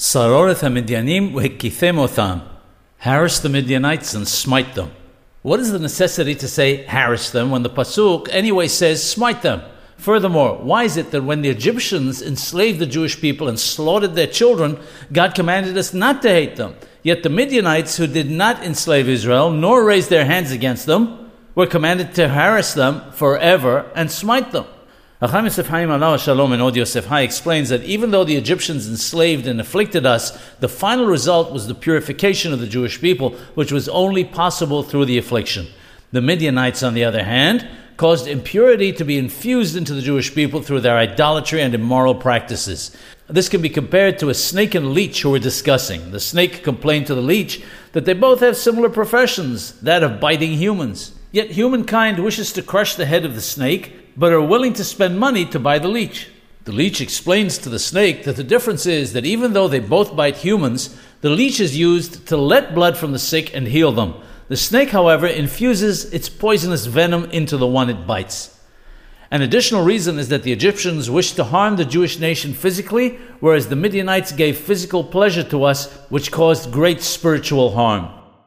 Saroreth HaMidyanim V'hekithem Otham. Harass the Midianites and smite them. What is the necessity to say harass them when the Pasuk anyway says smite them? Furthermore, why is it that when the Egyptians enslaved the Jewish people and slaughtered their children, God commanded us not to hate them? Yet the Midianites, who did not enslave Israel nor raise their hands against them, were commanded to harass them forever and smite them. Hacham Yosef Haim Allah Shalom and Od Yosef Hai explains that even though the Egyptians enslaved and afflicted us, the final result was the purification of the Jewish people, which was only possible through the affliction. The Midianites, on the other hand, caused impurity to be infused into the Jewish people through their idolatry and immoral practices. This can be compared to a snake and leech who were discussing. The snake complained to the leech that they both have similar professions, that of biting humans. Yet humankind wishes to crush the head of the snake, but are willing to spend money to buy the leech. The leech explains to the snake that the difference is that even though they both bite humans, the leech is used to let blood from the sick and heal them. The snake, however, infuses its poisonous venom into the one it bites. An additional reason is that the Egyptians wished to harm the Jewish nation physically, whereas the Midianites gave physical pleasure to us, which caused great spiritual harm.